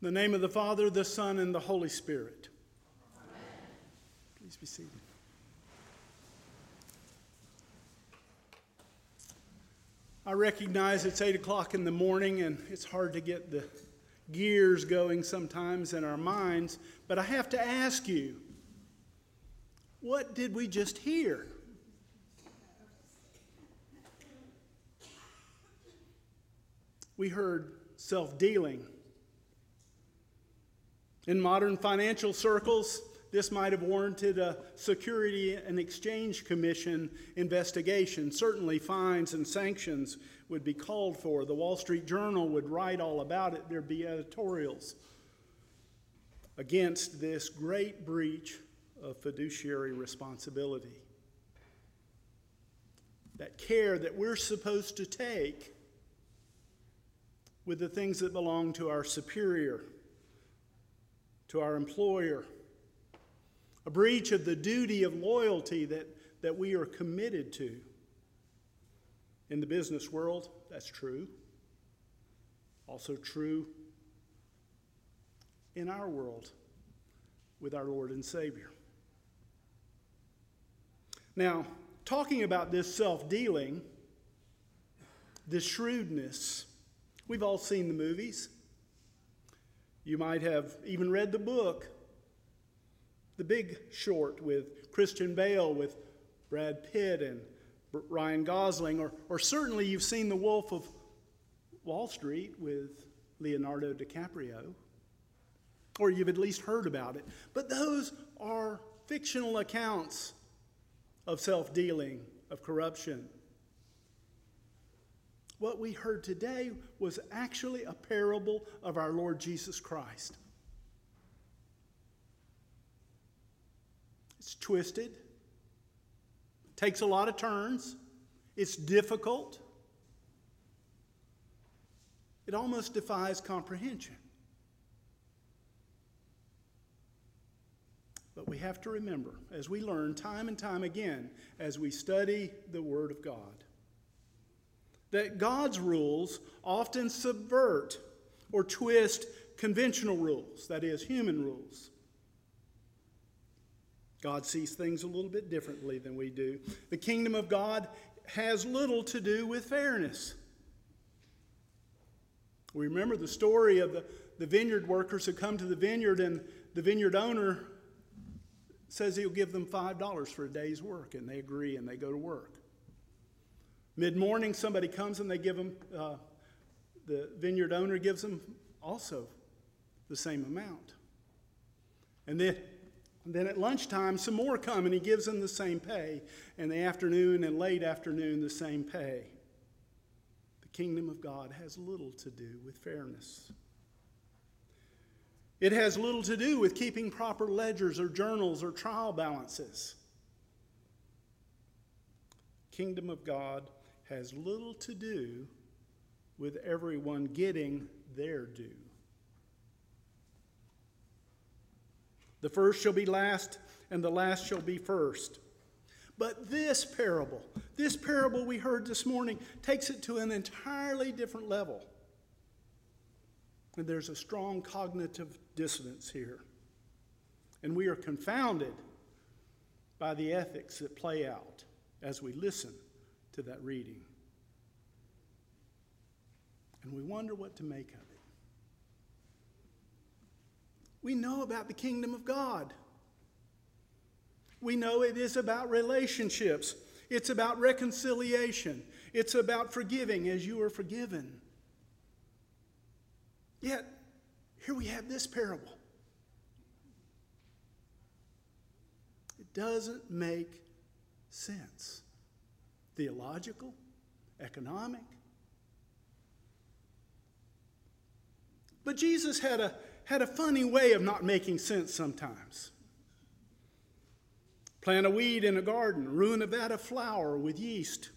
In the name of the Father, the Son, and the Holy Spirit. Amen. Please be seated. I recognize it's 8 o'clock in the morning and it's hard to get the gears going sometimes in our minds, but I have to ask you what did we just hear? We heard self dealing. In modern financial circles, this might have warranted a Security and Exchange Commission investigation. Certainly, fines and sanctions would be called for. The Wall Street Journal would write all about it, there'd be editorials against this great breach of fiduciary responsibility. That care that we're supposed to take with the things that belong to our superior, to our employer, a breach of the duty of loyalty that, that we are committed to. In the business world, that's true. Also true in our world with our Lord and Savior. Now, talking about this self dealing, this shrewdness, We've all seen the movies. You might have even read the book, The Big Short, with Christian Bale, with Brad Pitt and Ryan Gosling, or, or certainly you've seen The Wolf of Wall Street with Leonardo DiCaprio, or you've at least heard about it. But those are fictional accounts of self dealing, of corruption. What we heard today was actually a parable of our Lord Jesus Christ. It's twisted, takes a lot of turns, it's difficult, it almost defies comprehension. But we have to remember, as we learn time and time again, as we study the Word of God, that God's rules often subvert or twist conventional rules, that is, human rules. God sees things a little bit differently than we do. The kingdom of God has little to do with fairness. We remember the story of the, the vineyard workers who come to the vineyard, and the vineyard owner says he'll give them $5 for a day's work, and they agree and they go to work. Mid morning, somebody comes and they give them, uh, the vineyard owner gives them also the same amount. And then, and then at lunchtime, some more come and he gives them the same pay. And the afternoon and late afternoon, the same pay. The kingdom of God has little to do with fairness. It has little to do with keeping proper ledgers or journals or trial balances. Kingdom of God has little to do with everyone getting their due. The first shall be last, and the last shall be first. But this parable, this parable we heard this morning, takes it to an entirely different level. And there's a strong cognitive dissonance here. And we are confounded by the ethics that play out as we listen to that reading. And we wonder what to make of it. We know about the kingdom of God. We know it is about relationships. It's about reconciliation. It's about forgiving as you are forgiven. Yet, here we have this parable. It doesn't make sense theological, economic. But Jesus had a, had a funny way of not making sense sometimes. Plant a weed in a garden, ruin a vat of flour with yeast,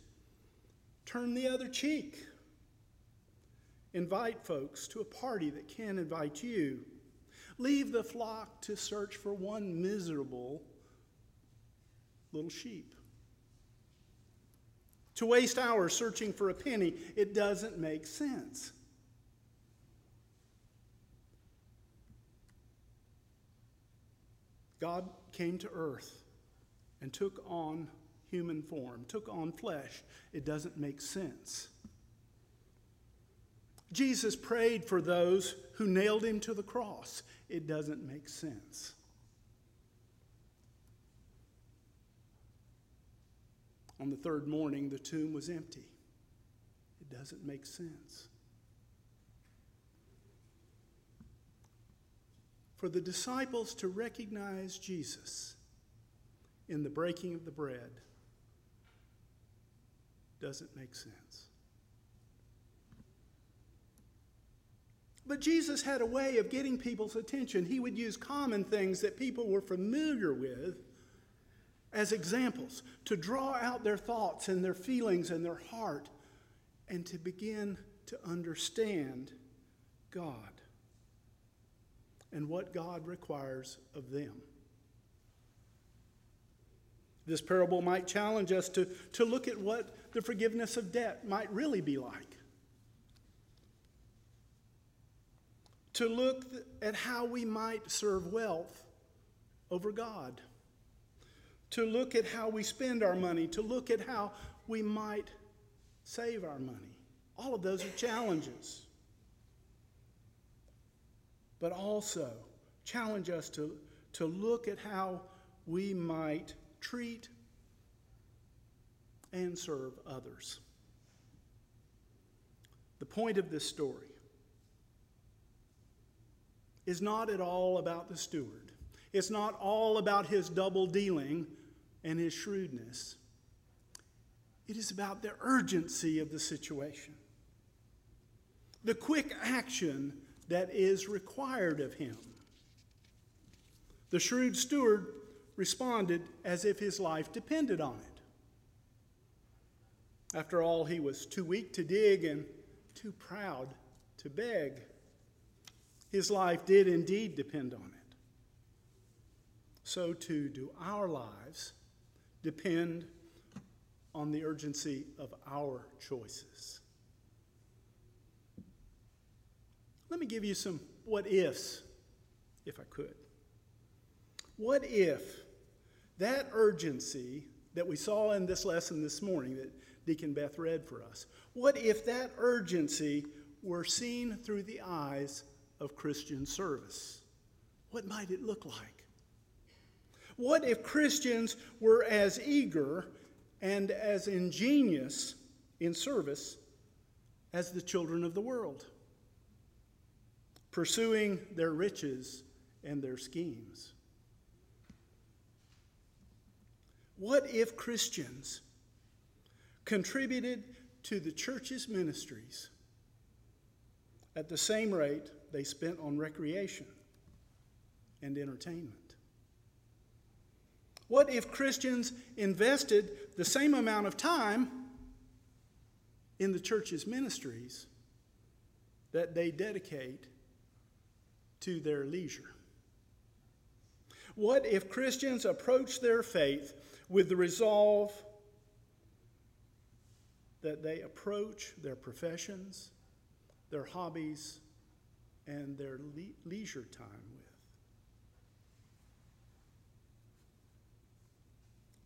turn the other cheek. Invite folks to a party that can't invite you. Leave the flock to search for one miserable little sheep to waste hours searching for a penny, it doesn't make sense. God came to earth and took on human form, took on flesh. It doesn't make sense. Jesus prayed for those who nailed him to the cross. It doesn't make sense. On the third morning, the tomb was empty. It doesn't make sense. For the disciples to recognize Jesus in the breaking of the bread doesn't make sense. But Jesus had a way of getting people's attention. He would use common things that people were familiar with as examples to draw out their thoughts and their feelings and their heart and to begin to understand God and what God requires of them. This parable might challenge us to, to look at what the forgiveness of debt might really be like. To look at how we might serve wealth over God. To look at how we spend our money. To look at how we might save our money. All of those are challenges. But also challenge us to, to look at how we might treat and serve others. The point of this story is not at all about the steward. It's not all about his double dealing and his shrewdness. It is about the urgency of the situation, the quick action that is required of him. The shrewd steward responded as if his life depended on it. After all, he was too weak to dig and too proud to beg. His life did indeed depend on it. So too do our lives depend on the urgency of our choices. Let me give you some what ifs, if I could. What if that urgency that we saw in this lesson this morning that Deacon Beth read for us, what if that urgency were seen through the eyes of Christian service? What might it look like? What if Christians were as eager and as ingenious in service as the children of the world, pursuing their riches and their schemes? What if Christians contributed to the church's ministries at the same rate they spent on recreation and entertainment? What if Christians invested the same amount of time in the church's ministries that they dedicate to their leisure? What if Christians approach their faith with the resolve that they approach their professions, their hobbies, and their le- leisure time with?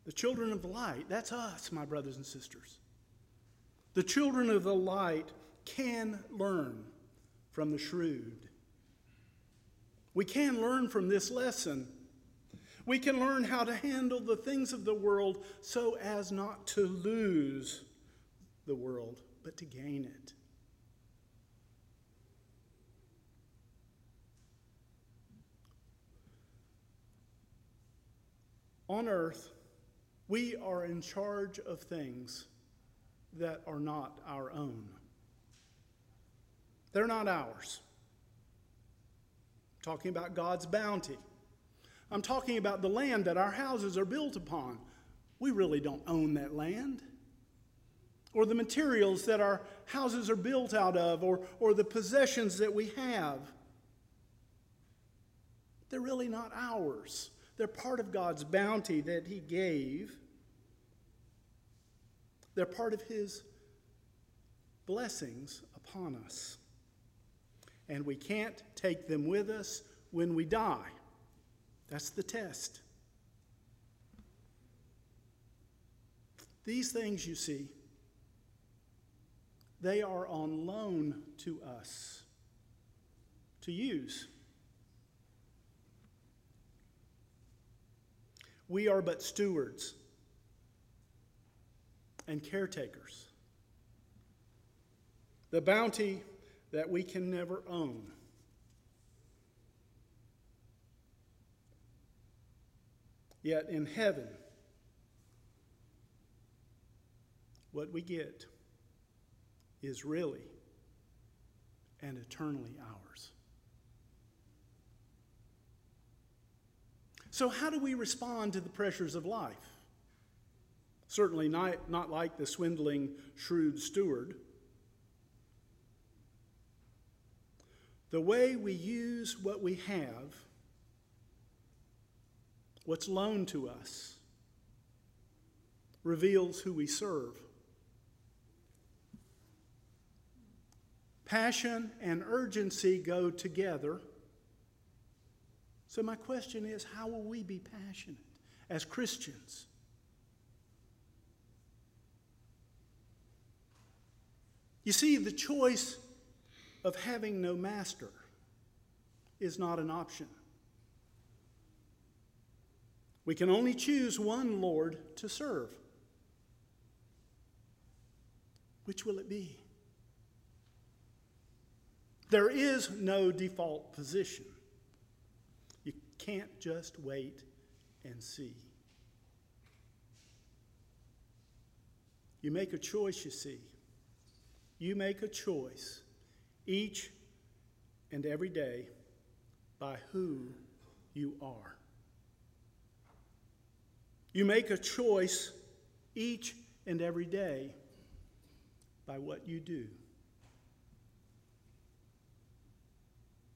The children of the light, that's us, my brothers and sisters. The children of the light can learn from the shrewd. We can learn from this lesson. We can learn how to handle the things of the world so as not to lose the world, but to gain it. On earth, we are in charge of things that are not our own. They're not ours. I'm talking about God's bounty. I'm talking about the land that our houses are built upon. We really don't own that land. Or the materials that our houses are built out of, or, or the possessions that we have. They're really not ours. They're part of God's bounty that He gave. They're part of His blessings upon us. And we can't take them with us when we die. That's the test. These things you see, they are on loan to us to use. We are but stewards and caretakers. The bounty that we can never own. Yet in heaven, what we get is really and eternally ours. So, how do we respond to the pressures of life? Certainly not, not like the swindling, shrewd steward. The way we use what we have, what's loaned to us, reveals who we serve. Passion and urgency go together. So, my question is how will we be passionate as Christians? You see, the choice of having no master is not an option. We can only choose one Lord to serve. Which will it be? There is no default position. Can't just wait and see. You make a choice, you see. You make a choice each and every day by who you are. You make a choice each and every day by what you do.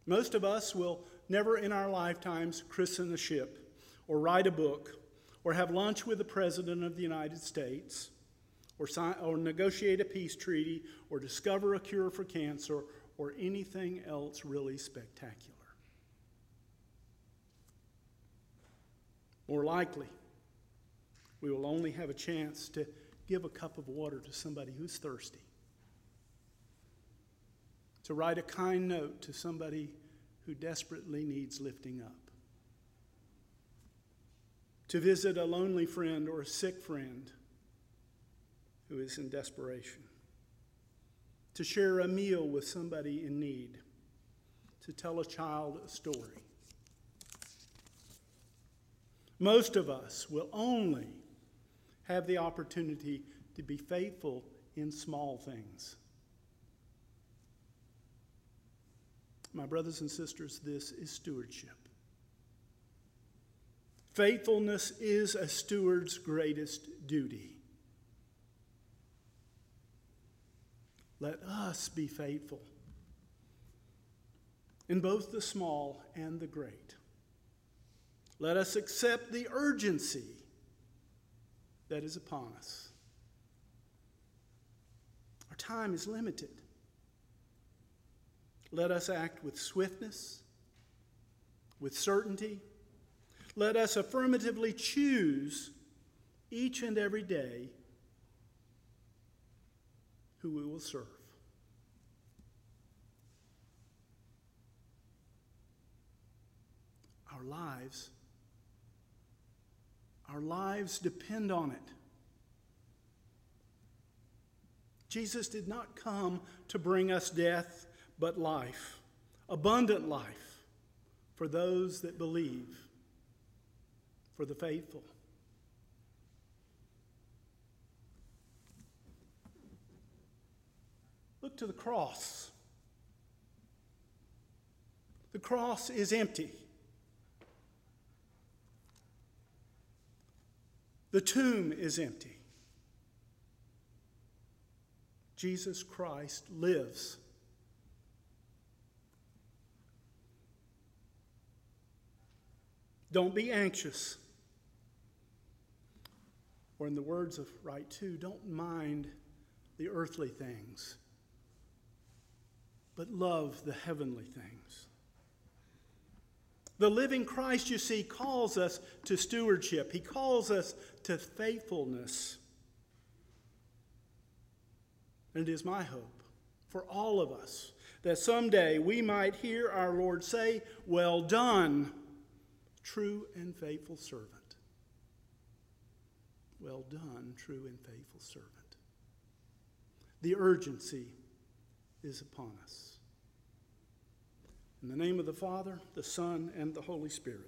Most of us will never in our lifetimes christen a ship or write a book or have lunch with the President of the United States or, sign, or negotiate a peace treaty or discover a cure for cancer or anything else really spectacular. More likely, we will only have a chance to give a cup of water to somebody who's thirsty, to write a kind note to somebody who desperately needs lifting up, to visit a lonely friend or a sick friend who is in desperation, to share a meal with somebody in need, to tell a child a story. Most of us will only have the opportunity to be faithful in small things. My brothers and sisters, this is stewardship. Faithfulness is a steward's greatest duty. Let us be faithful in both the small and the great. Let us accept the urgency that is upon us. Our time is limited. Let us act with swiftness, with certainty. Let us affirmatively choose each and every day who we will serve. Our lives, our lives depend on it. Jesus did not come to bring us death, but life, abundant life for those that believe, for the faithful. Look to the cross. The cross is empty. The tomb is empty. Jesus Christ lives. Don't be anxious. Or, in the words of Rite 2, don't mind the earthly things but love the heavenly things. The living Christ, you see, calls us to stewardship, He calls us to faithfulness. And it is my hope for all of us that someday we might hear our Lord say, Well done, true and faithful servant. Well done, true and faithful servant. The urgency is upon us. In the name of the Father, the Son, and the Holy Spirit.